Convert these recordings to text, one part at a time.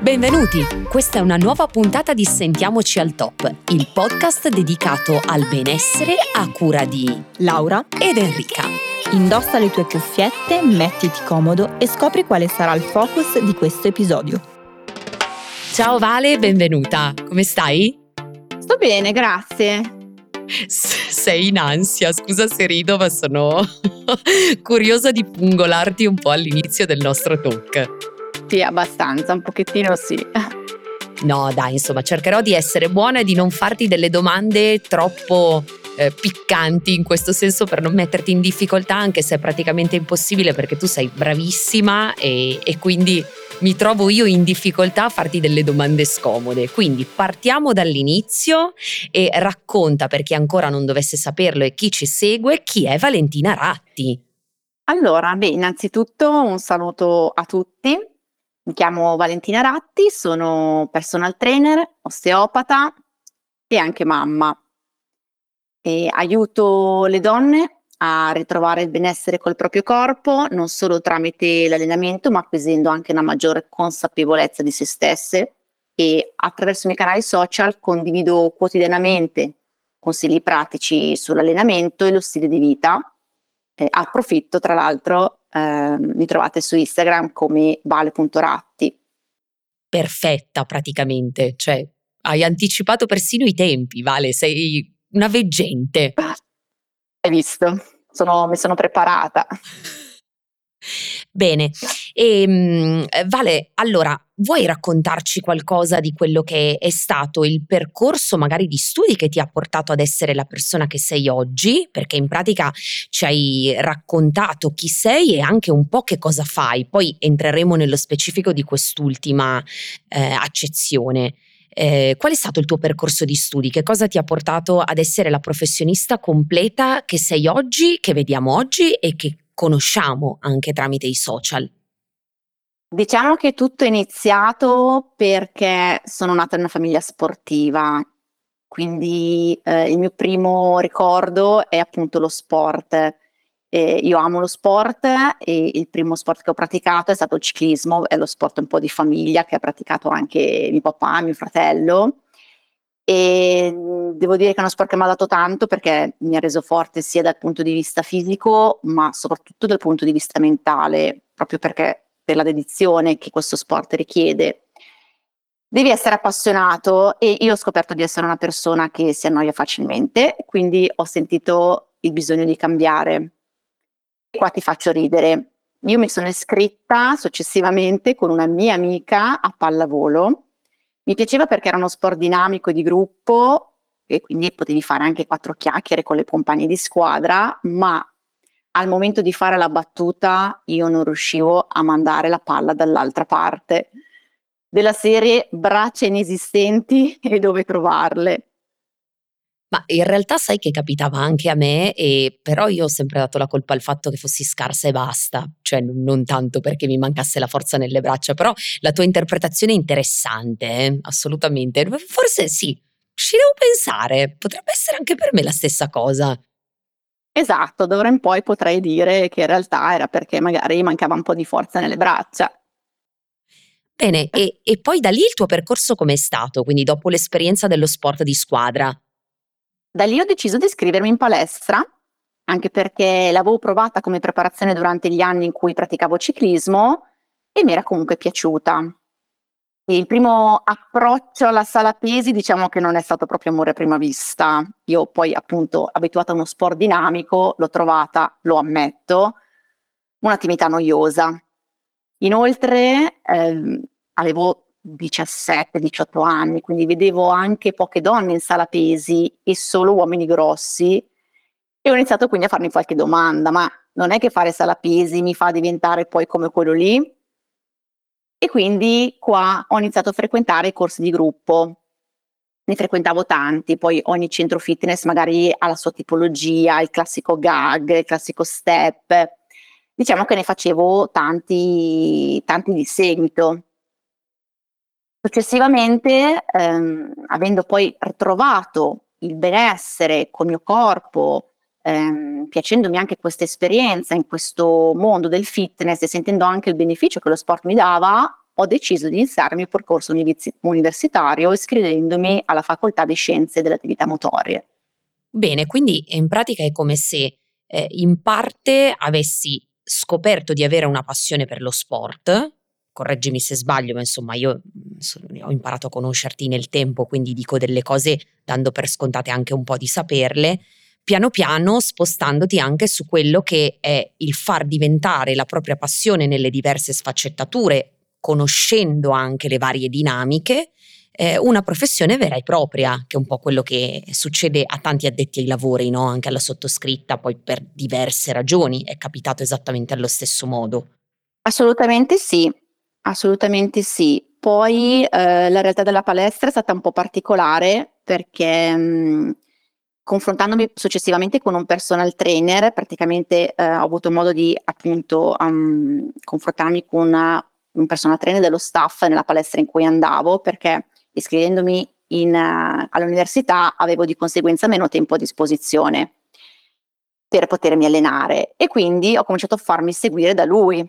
Benvenuti! Questa è una nuova puntata di Sentiamoci al Top, il podcast dedicato al benessere a cura di Laura ed Enrica. Indossa le tue cuffiette, mettiti comodo e scopri quale sarà il focus di questo episodio. Ciao Vale, benvenuta. Come stai? Sto bene, grazie. Sei in ansia, scusa se rido, ma sono curiosa di pungolarti un po' all'inizio del nostro talk. Sì, abbastanza, un pochettino sì. No, dai, insomma, cercherò di essere buona e di non farti delle domande troppo eh, piccanti in questo senso per non metterti in difficoltà, anche se è praticamente impossibile perché tu sei bravissima e, e quindi mi trovo io in difficoltà a farti delle domande scomode. Quindi partiamo dall'inizio e racconta per chi ancora non dovesse saperlo e chi ci segue chi è Valentina Ratti. Allora, beh, innanzitutto un saluto a tutti. Mi chiamo Valentina Ratti, sono personal trainer, osteopata e anche mamma. E aiuto le donne a ritrovare il benessere col proprio corpo, non solo tramite l'allenamento, ma acquisendo anche una maggiore consapevolezza di se stesse. E attraverso i miei canali social condivido quotidianamente consigli pratici sull'allenamento e lo stile di vita. Eh, approfitto tra l'altro eh, mi trovate su Instagram come vale.ratti. Perfetta praticamente, cioè hai anticipato persino i tempi, Vale, sei una veggente. Hai visto? Sono, mi sono preparata. Bene, e, ehm, Vale, allora vuoi raccontarci qualcosa di quello che è stato il percorso magari di studi che ti ha portato ad essere la persona che sei oggi? Perché in pratica ci hai raccontato chi sei e anche un po' che cosa fai, poi entreremo nello specifico di quest'ultima eh, accezione. Eh, qual è stato il tuo percorso di studi? Che cosa ti ha portato ad essere la professionista completa che sei oggi, che vediamo oggi e che conosciamo anche tramite i social? Diciamo che tutto è iniziato perché sono nata in una famiglia sportiva, quindi eh, il mio primo ricordo è appunto lo sport. Eh, io amo lo sport e il primo sport che ho praticato è stato il ciclismo, è lo sport un po' di famiglia che ha praticato anche mio papà, mio fratello. E devo dire che è uno sport che mi ha dato tanto perché mi ha reso forte sia dal punto di vista fisico, ma soprattutto dal punto di vista mentale, proprio perché per la dedizione che questo sport richiede. Devi essere appassionato e io ho scoperto di essere una persona che si annoia facilmente, quindi ho sentito il bisogno di cambiare. E qua ti faccio ridere. Io mi sono iscritta successivamente con una mia amica a pallavolo. Mi piaceva perché era uno sport dinamico di gruppo e quindi potevi fare anche quattro chiacchiere con le compagne di squadra, ma al momento di fare la battuta io non riuscivo a mandare la palla dall'altra parte. Della serie braccia inesistenti e dove trovarle. Ma in realtà sai che capitava anche a me, e però io ho sempre dato la colpa al fatto che fossi scarsa e basta, cioè non tanto perché mi mancasse la forza nelle braccia, però la tua interpretazione è interessante, eh? assolutamente. Forse sì, ci devo pensare, potrebbe essere anche per me la stessa cosa. Esatto, d'ora in poi potrei dire che in realtà era perché magari mancava un po' di forza nelle braccia. Bene, e, e poi da lì il tuo percorso com'è stato? Quindi dopo l'esperienza dello sport di squadra? Da lì ho deciso di iscrivermi in palestra, anche perché l'avevo provata come preparazione durante gli anni in cui praticavo ciclismo e mi era comunque piaciuta. Il primo approccio alla sala pesi diciamo che non è stato proprio amore a prima vista. Io poi appunto abituata a uno sport dinamico l'ho trovata, lo ammetto, un'attività noiosa. Inoltre ehm, avevo 17-18 anni, quindi vedevo anche poche donne in sala pesi e solo uomini grossi e ho iniziato quindi a farmi qualche domanda, ma non è che fare sala pesi mi fa diventare poi come quello lì? E quindi qua ho iniziato a frequentare i corsi di gruppo. ne frequentavo tanti, poi ogni centro fitness magari ha la sua tipologia, il classico gag, il classico step. Diciamo che ne facevo tanti, tanti di seguito. Successivamente, ehm, avendo poi ritrovato il benessere col mio corpo, ehm, piacendomi anche questa esperienza in questo mondo del fitness e sentendo anche il beneficio che lo sport mi dava, ho deciso di iniziare il mio percorso universitario iscrivendomi alla facoltà di scienze delle attività motorie. Bene, quindi in pratica è come se eh, in parte avessi scoperto di avere una passione per lo sport, correggimi se sbaglio, ma insomma io ho imparato a conoscerti nel tempo, quindi dico delle cose dando per scontate anche un po' di saperle, piano piano spostandoti anche su quello che è il far diventare la propria passione nelle diverse sfaccettature, conoscendo anche le varie dinamiche, eh, una professione vera e propria, che è un po' quello che succede a tanti addetti ai lavori, no? anche alla sottoscritta, poi per diverse ragioni è capitato esattamente allo stesso modo. Assolutamente sì, assolutamente sì. Poi eh, la realtà della palestra è stata un po' particolare perché mh, confrontandomi successivamente con un personal trainer, praticamente eh, ho avuto modo di appunto um, confrontarmi con una un personal trainer dello staff nella palestra in cui andavo perché iscrivendomi in, uh, all'università avevo di conseguenza meno tempo a disposizione per potermi allenare e quindi ho cominciato a farmi seguire da lui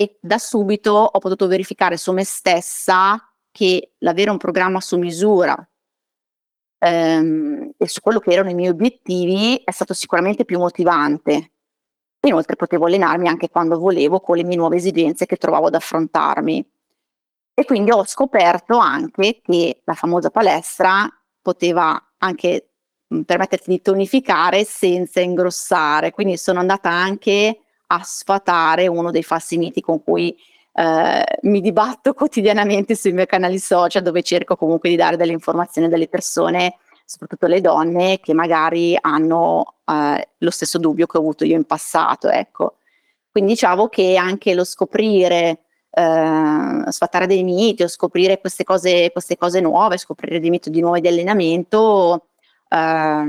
e da subito ho potuto verificare su me stessa che l'avere un programma su misura ehm, e su quello che erano i miei obiettivi è stato sicuramente più motivante Inoltre potevo allenarmi anche quando volevo con le mie nuove esigenze che trovavo ad affrontarmi. E quindi ho scoperto anche che la famosa palestra poteva anche permetterti di tonificare senza ingrossare. Quindi sono andata anche a sfatare uno dei falsi miti con cui eh, mi dibatto quotidianamente sui miei canali social dove cerco comunque di dare delle informazioni alle persone soprattutto le donne che magari hanno eh, lo stesso dubbio che ho avuto io in passato, ecco. Quindi diciamo che anche lo scoprire, eh, sfatare dei miti o scoprire queste cose, queste cose nuove, scoprire dei metodi nuovi di allenamento, eh,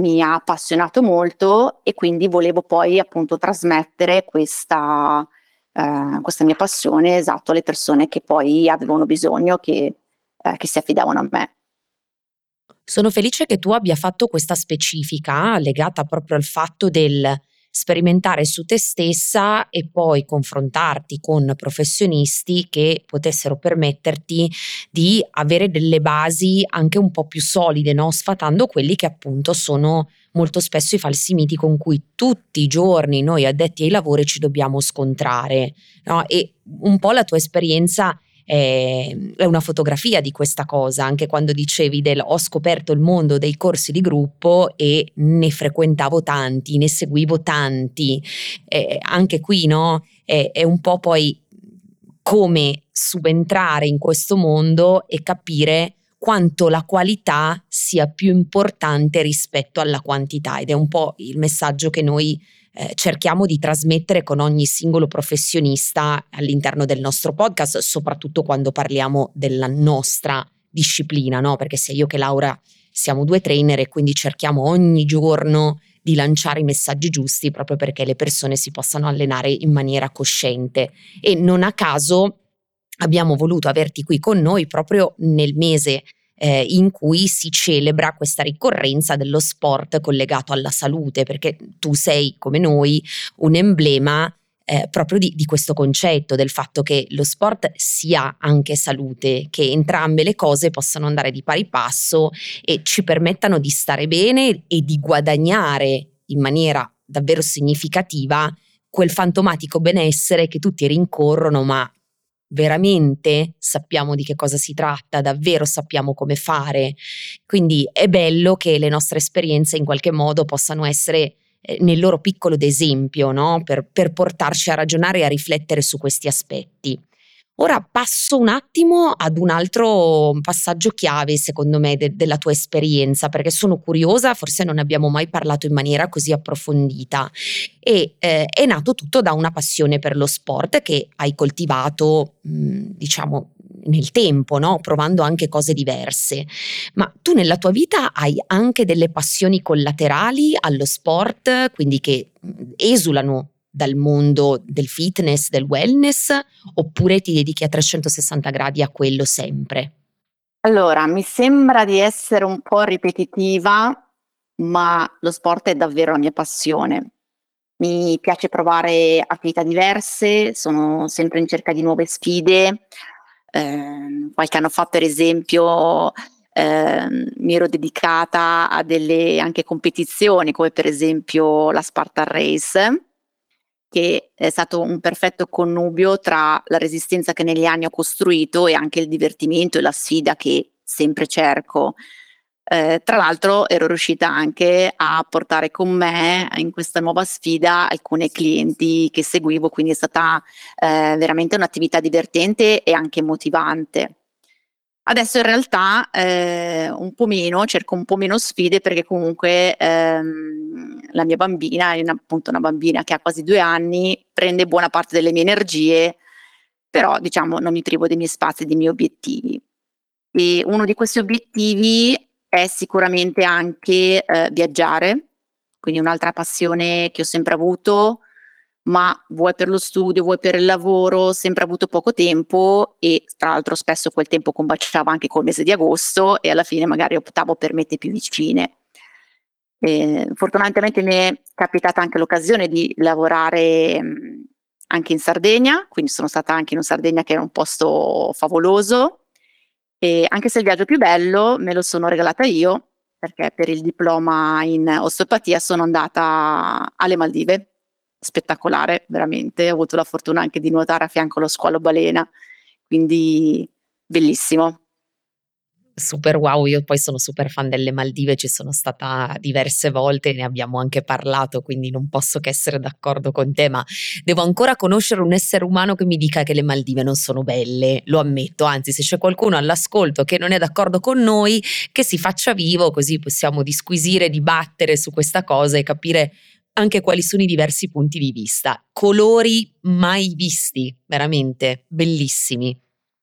mi ha appassionato molto e quindi volevo poi appunto trasmettere questa, eh, questa mia passione esatto alle persone che poi avevano bisogno, che, eh, che si affidavano a me. Sono felice che tu abbia fatto questa specifica legata proprio al fatto del sperimentare su te stessa e poi confrontarti con professionisti che potessero permetterti di avere delle basi anche un po' più solide, no? sfatando quelli che appunto sono molto spesso i falsi miti con cui tutti i giorni noi addetti ai lavori ci dobbiamo scontrare. No? E un po' la tua esperienza è una fotografia di questa cosa, anche quando dicevi del ho scoperto il mondo dei corsi di gruppo e ne frequentavo tanti, ne seguivo tanti, eh, anche qui no, è, è un po' poi come subentrare in questo mondo e capire quanto la qualità sia più importante rispetto alla quantità ed è un po' il messaggio che noi eh, cerchiamo di trasmettere con ogni singolo professionista all'interno del nostro podcast, soprattutto quando parliamo della nostra disciplina, no? Perché sia io che Laura siamo due trainer e quindi cerchiamo ogni giorno di lanciare i messaggi giusti proprio perché le persone si possano allenare in maniera cosciente e non a caso abbiamo voluto averti qui con noi proprio nel mese eh, in cui si celebra questa ricorrenza dello sport collegato alla salute, perché tu sei come noi un emblema eh, proprio di, di, questo concetto, del fatto che lo sport sia anche salute, che entrambe le cose possano andare di pari passo e ci permettano di stare bene e di guadagnare in maniera davvero significativa quel fantomatico benessere che tutti rincorrono, ma veramente sappiamo di che cosa si tratta, davvero sappiamo come fare. Quindi è bello che le nostre esperienze in qualche modo possano essere eh, nel loro piccolo d'esempio, no? per, per portarci a ragionare e a riflettere su questi aspetti. Ora passo un attimo ad un altro passaggio chiave, secondo me, de- della tua esperienza, perché sono curiosa, forse non abbiamo mai parlato in maniera così approfondita. E eh, è nato tutto da una passione per lo sport che hai coltivato, mh, diciamo, nel tempo, no? provando anche cose diverse. Ma tu nella tua vita hai anche delle passioni collaterali allo sport, quindi che esulano dal mondo del fitness, del wellness, oppure ti dedichi a 360 gradi a quello sempre? Allora, mi sembra di essere un po' ripetitiva, ma lo sport è davvero la mia passione. Mi piace provare attività diverse, sono sempre in cerca di nuove sfide. Eh, qualche anno fa, per esempio, eh, mi ero dedicata a delle anche competizioni, come per esempio la Spartan Race, che è stato un perfetto connubio tra la resistenza che negli anni ho costruito e anche il divertimento e la sfida che sempre cerco. Eh, tra l'altro ero riuscita anche a portare con me in questa nuova sfida alcune clienti che seguivo, quindi è stata eh, veramente un'attività divertente e anche motivante. Adesso in realtà eh, un po' meno, cerco un po' meno sfide perché comunque ehm, la mia bambina, è una, appunto una bambina che ha quasi due anni, prende buona parte delle mie energie, però diciamo non mi privo dei miei spazi, dei miei obiettivi. E uno di questi obiettivi è sicuramente anche eh, viaggiare, quindi un'altra passione che ho sempre avuto, ma vuoi per lo studio, vuoi per il lavoro, sempre avuto poco tempo e tra l'altro spesso quel tempo combaciava anche col mese di agosto e alla fine magari optavo per mete più vicine. Eh, fortunatamente mi è capitata anche l'occasione di lavorare mh, anche in Sardegna, quindi sono stata anche in Sardegna che era un posto favoloso e anche se il viaggio più bello me lo sono regalata io, perché per il diploma in osteopatia sono andata alle Maldive. Spettacolare, veramente. Ho avuto la fortuna anche di nuotare a fianco allo squalo balena, quindi bellissimo super wow, io poi sono super fan delle Maldive, ci sono stata diverse volte, ne abbiamo anche parlato, quindi non posso che essere d'accordo con te, ma devo ancora conoscere un essere umano che mi dica che le Maldive non sono belle, lo ammetto, anzi se c'è qualcuno all'ascolto che non è d'accordo con noi, che si faccia vivo, così possiamo disquisire, dibattere su questa cosa e capire anche quali sono i diversi punti di vista. Colori mai visti, veramente bellissimi.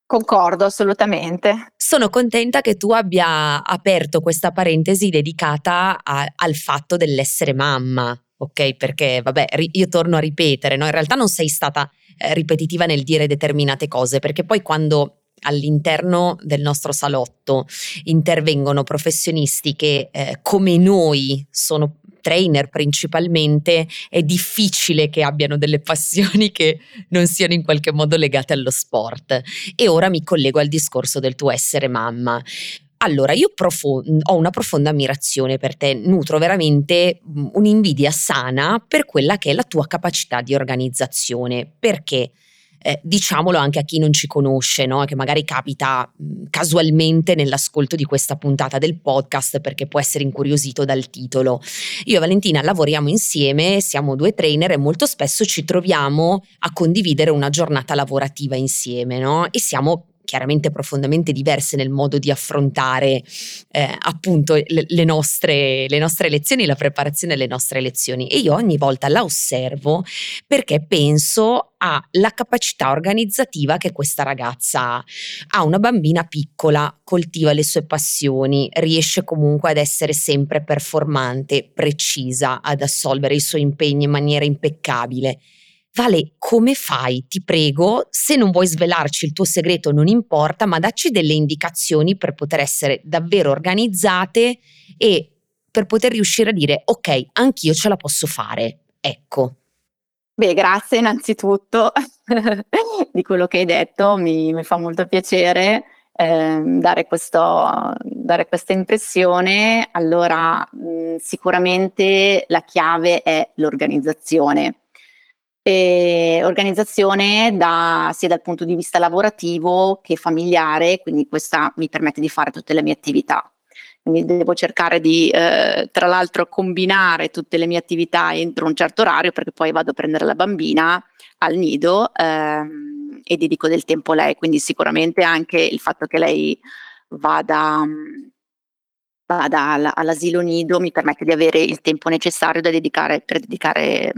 Concordo assolutamente. Sono contenta che tu abbia aperto questa parentesi dedicata a, al fatto dell'essere mamma, ok? Perché, vabbè, ri- io torno a ripetere, no? In realtà non sei stata eh, ripetitiva nel dire determinate cose, perché poi quando all'interno del nostro salotto intervengono professionisti che eh, come noi sono trainer principalmente, è difficile che abbiano delle passioni che non siano in qualche modo legate allo sport. E ora mi collego al discorso del tuo essere mamma. Allora, io profond- ho una profonda ammirazione per te, nutro veramente un'invidia sana per quella che è la tua capacità di organizzazione, perché eh, diciamolo anche a chi non ci conosce, no? che magari capita mh, casualmente nell'ascolto di questa puntata del podcast perché può essere incuriosito dal titolo. Io e Valentina lavoriamo insieme, siamo due trainer e molto spesso ci troviamo a condividere una giornata lavorativa insieme no? e siamo chiaramente profondamente diverse nel modo di affrontare eh, appunto le, nostre, le nostre lezioni, la preparazione delle nostre lezioni. E io ogni volta la osservo perché penso alla capacità organizzativa che questa ragazza ha. Ha una bambina piccola, coltiva le sue passioni, riesce comunque ad essere sempre performante, precisa, ad assolvere i suoi impegni in maniera impeccabile. Vale, come fai? Ti prego, se non vuoi svelarci il tuo segreto non importa, ma dacci delle indicazioni per poter essere davvero organizzate e per poter riuscire a dire ok, anch'io ce la posso fare. Ecco. Beh, grazie innanzitutto di quello che hai detto, mi, mi fa molto piacere eh, dare, questo, dare, questa impressione. Allora, mh, sicuramente la chiave è l'organizzazione eh, organizzazione da, sia dal punto di vista lavorativo che familiare, quindi questa mi permette di fare tutte le mie attività. Quindi devo cercare di, eh, tra l'altro, combinare tutte le mie attività entro un certo orario perché poi vado a prendere la bambina al nido ehm, e dedico del tempo a lei. Quindi sicuramente anche il fatto che lei vada, vada all'asilo nido mi permette di avere il tempo necessario da dedicare, per dedicare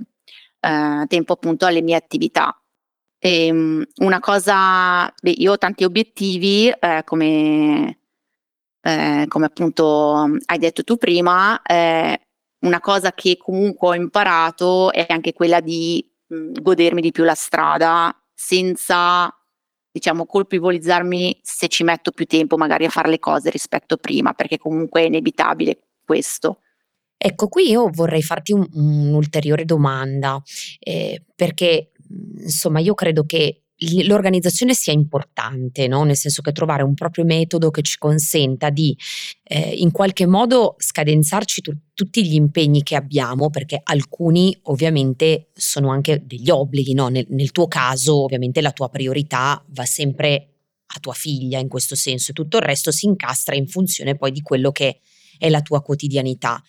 eh, tempo appunto alle mie attività. Ehm, una cosa, beh, io ho tanti obiettivi, eh, come, eh, come appunto hai detto tu prima, eh, una cosa che comunque ho imparato è anche quella di mh, godermi di più la strada senza, diciamo, colpevolizzarmi se ci metto più tempo magari a fare le cose rispetto a prima, perché comunque è inevitabile questo. Ecco, qui io vorrei farti un- un'ulteriore domanda, eh, perché insomma io credo che l'organizzazione sia importante, no? nel senso che trovare un proprio metodo che ci consenta di eh, in qualche modo scadenzarci tu- tutti gli impegni che abbiamo, perché alcuni ovviamente sono anche degli obblighi, no? nel, nel tuo caso ovviamente la tua priorità va sempre a tua figlia in questo senso e tutto il resto si incastra in funzione poi di quello che è la tua quotidianità.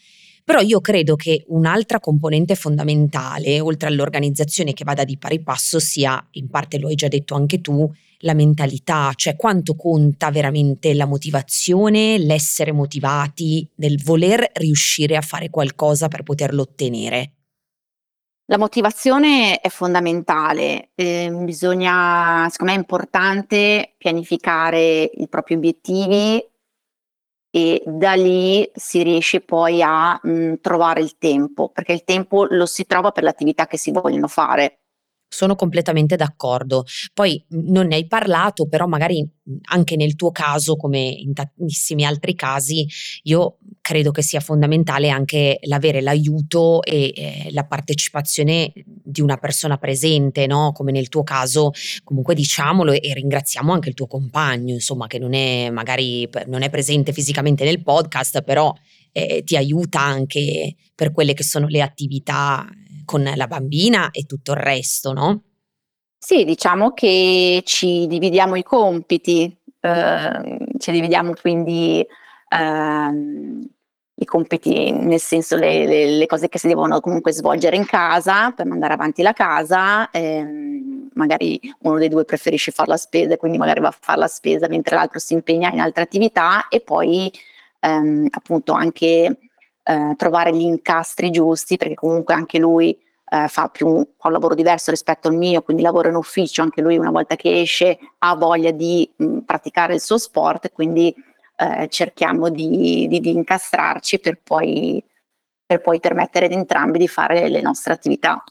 Però io credo che un'altra componente fondamentale, oltre all'organizzazione che vada di pari passo, sia, in parte lo hai già detto anche tu, la mentalità, cioè quanto conta veramente la motivazione, l'essere motivati, nel voler riuscire a fare qualcosa per poterlo ottenere. La motivazione è fondamentale, eh, bisogna, secondo me è importante pianificare i propri obiettivi e da lì si riesce poi a mh, mm, trovare il tempo, perché il tempo lo si trova per le attività che si vogliono fare. Sono completamente d'accordo. Poi non ne hai parlato, però magari anche nel tuo caso, come in tantissimi altri casi, io credo che sia fondamentale anche l'avere l'aiuto e eh, la partecipazione di una persona presente, no? Come nel tuo caso, comunque diciamolo e ringraziamo anche il tuo compagno, insomma, che non è magari non è presente fisicamente nel podcast, però eh, ti aiuta anche per quelle che sono le attività con la bambina e tutto il resto, no? Sì, diciamo che ci dividiamo i compiti, eh, ci dividiamo quindi eh, i compiti, nel senso le, le, le, cose che si devono comunque svolgere in casa per mandare avanti la casa. Eh, magari uno dei due preferisce fare la spesa quindi magari va a fare la spesa mentre l'altro si impegna in altre attività e poi ehm, appunto anche eh, trovare gli incastri giusti, perché comunque anche lui eh, fa, più, fa un lavoro diverso rispetto al mio, quindi lavora in ufficio, anche lui una volta che esce ha voglia di mh, praticare il suo sport, quindi eh, cerchiamo di, di, di, incastrarci per poi, per poi permettere ad entrambi di fare le nostre attività.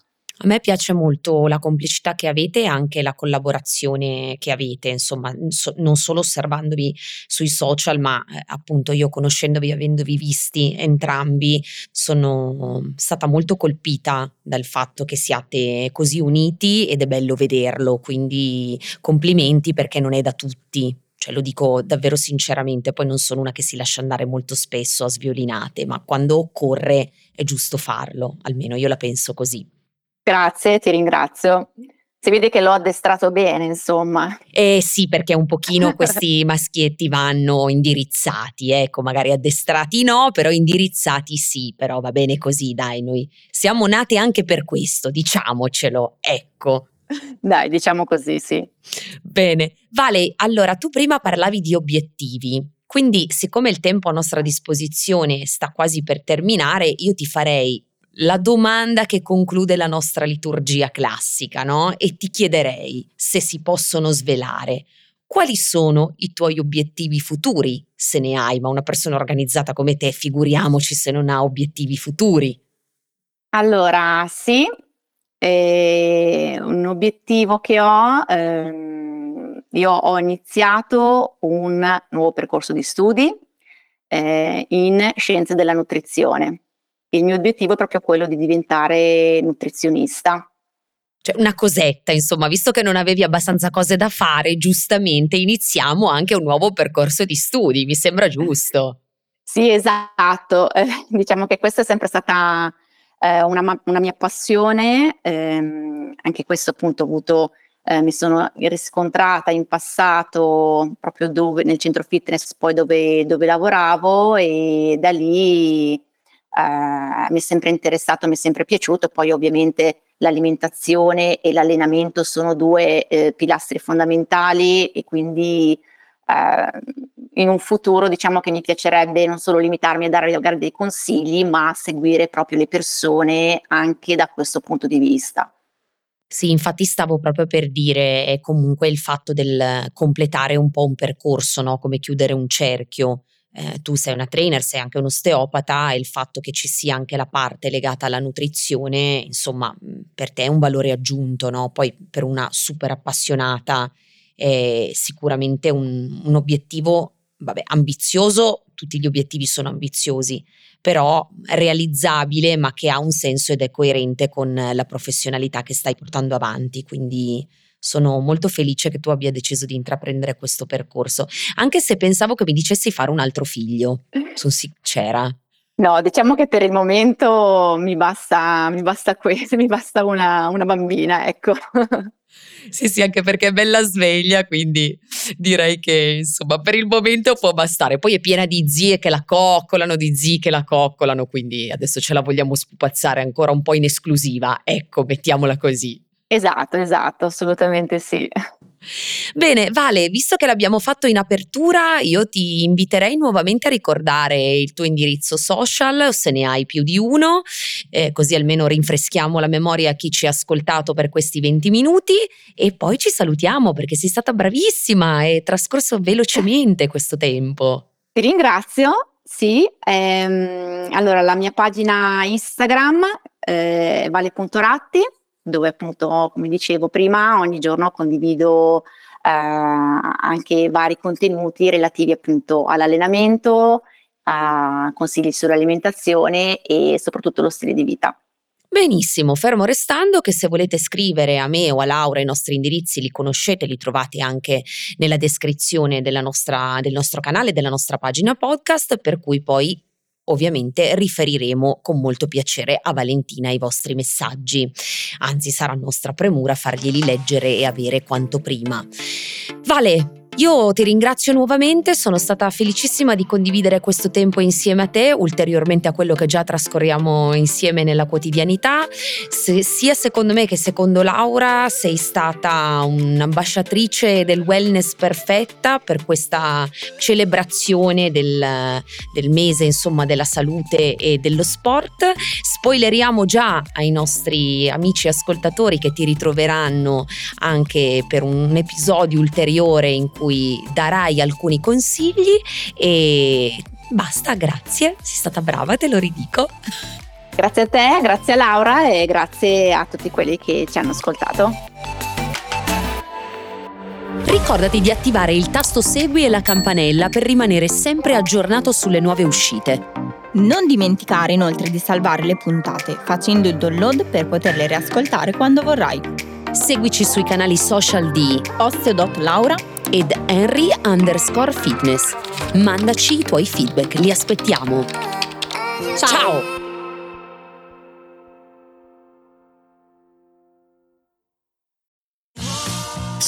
A me piace molto la complicità che avete e anche la collaborazione che avete, insomma, so, non solo osservandovi sui social, ma eh, appunto io conoscendovi, avendovi visti entrambi, sono stata molto colpita dal fatto che siate così uniti ed è bello vederlo, quindi complimenti perché non è da tutti. Cioè lo dico davvero sinceramente, poi non sono una che si lascia andare molto spesso a sviolinate, ma quando occorre è giusto farlo, almeno io la penso così. Grazie, ti ringrazio. Si vede che l'ho addestrato bene, insomma. Eh sì, perché un pochino questi maschietti vanno indirizzati, ecco, magari addestrati no, però indirizzati sì, però va bene così, dai, noi siamo nate anche per questo, diciamocelo, ecco. Dai, diciamo così, sì. Bene. Vale, allora tu prima parlavi di obiettivi. Quindi, siccome il tempo a nostra disposizione sta quasi per terminare, io ti farei la domanda che conclude la nostra liturgia classica, no? E ti chiederei se si possono svelare. Quali sono i tuoi obiettivi futuri, se ne hai, ma una persona organizzata come te, figuriamoci se non ha obiettivi futuri. Allora, sì, eh, un obiettivo che ho, ehm, io ho iniziato un nuovo percorso di studi eh, in scienze della nutrizione il mio obiettivo è proprio quello di diventare nutrizionista. Cioè una cosetta, insomma, visto che non avevi abbastanza cose da fare, giustamente iniziamo anche un nuovo percorso di studi, mi sembra giusto. Sì, esatto. Eh, diciamo che questa è sempre stata eh, una, una, mia passione, ehm, anche questo appunto ho avuto, eh, mi sono riscontrata in passato proprio dove, nel centro fitness, poi dove, dove lavoravo e da lì eh, mi è sempre interessato, mi è sempre piaciuto, poi ovviamente l'alimentazione e l'allenamento sono due eh, pilastri fondamentali e quindi eh, in un futuro diciamo che mi piacerebbe non solo limitarmi a dare dei consigli, ma seguire proprio le persone anche da questo punto di vista. Sì, infatti stavo proprio per dire comunque il fatto del completare un po' un percorso, no? come chiudere un cerchio. Eh, tu sei una trainer, sei anche un osteopata e il fatto che ci sia anche la parte legata alla nutrizione, insomma, per te è un valore aggiunto, no? Poi per una super appassionata è sicuramente un, un obiettivo, vabbè, ambizioso, tutti gli obiettivi sono ambiziosi, però realizzabile ma che ha un senso ed è coerente con la professionalità che stai portando avanti. Quindi sono molto felice che tu abbia deciso di intraprendere questo percorso, anche se pensavo che mi dicessi fare un altro figlio, sono sincera. No, diciamo che per il momento mi basta, mi basta questo, mi basta una, una bambina, ecco. Sì, sì, anche perché è bella sveglia, quindi direi che insomma per il momento può bastare. Poi è piena di zie che la coccolano, di zii che la coccolano, quindi adesso ce la vogliamo spupazzare ancora un po' in esclusiva. Ecco, mettiamola così. Esatto, esatto, assolutamente sì. Bene, Vale, visto che l'abbiamo fatto in apertura, io ti inviterei nuovamente a ricordare il tuo indirizzo social, se ne hai più di uno, eh, così almeno rinfreschiamo la memoria a chi ci ha ascoltato per questi 20 minuti e poi ci salutiamo perché sei stata bravissima e trascorso velocemente questo tempo. Ti ringrazio. Sì, ehm, allora la mia pagina Instagram eh, vale.ratti dove appunto, come dicevo prima, ogni giorno condivido eh, anche vari contenuti relativi appunto all'allenamento, a consigli sull'alimentazione e soprattutto lo stile di vita. Benissimo, fermo restando che se volete scrivere a me o a Laura i nostri indirizzi li conoscete, li trovate anche nella descrizione nostra, del nostro canale, della nostra pagina podcast, per cui poi ovviamente riferiremo con molto piacere a Valentina i vostri messaggi. Anzi, sarà nostra premura farglieli leggere e avere quanto prima. Vale, io ti ringrazio nuovamente, sono stata felicissima di condividere questo tempo insieme a te, ulteriormente a quello che già trascorriamo insieme nella quotidianità. Se, sia secondo me che secondo Laura sei stata un'ambasciatrice del wellness perfetta per questa celebrazione del, del mese insomma, della salute e dello sport. Spoileriamo già ai nostri amici ascoltatori che ti ritroveranno anche per un episodio ulteriore in cui cui darai alcuni consigli e basta, grazie, sei stata brava, te lo ridico. Grazie a te, grazie a Laura e grazie a tutti quelli che ci hanno ascoltato. Ricordati di attivare il tasto Segui e la campanella per rimanere sempre aggiornato sulle nuove uscite. Non dimenticare inoltre di salvare le puntate facendo il download per poterle riascoltare quando vorrai. Seguici sui canali social di Osteo.Laura ed Henry underscore fitness. Mandaci i tuoi feedback, li aspettiamo. Ciao! Ciao.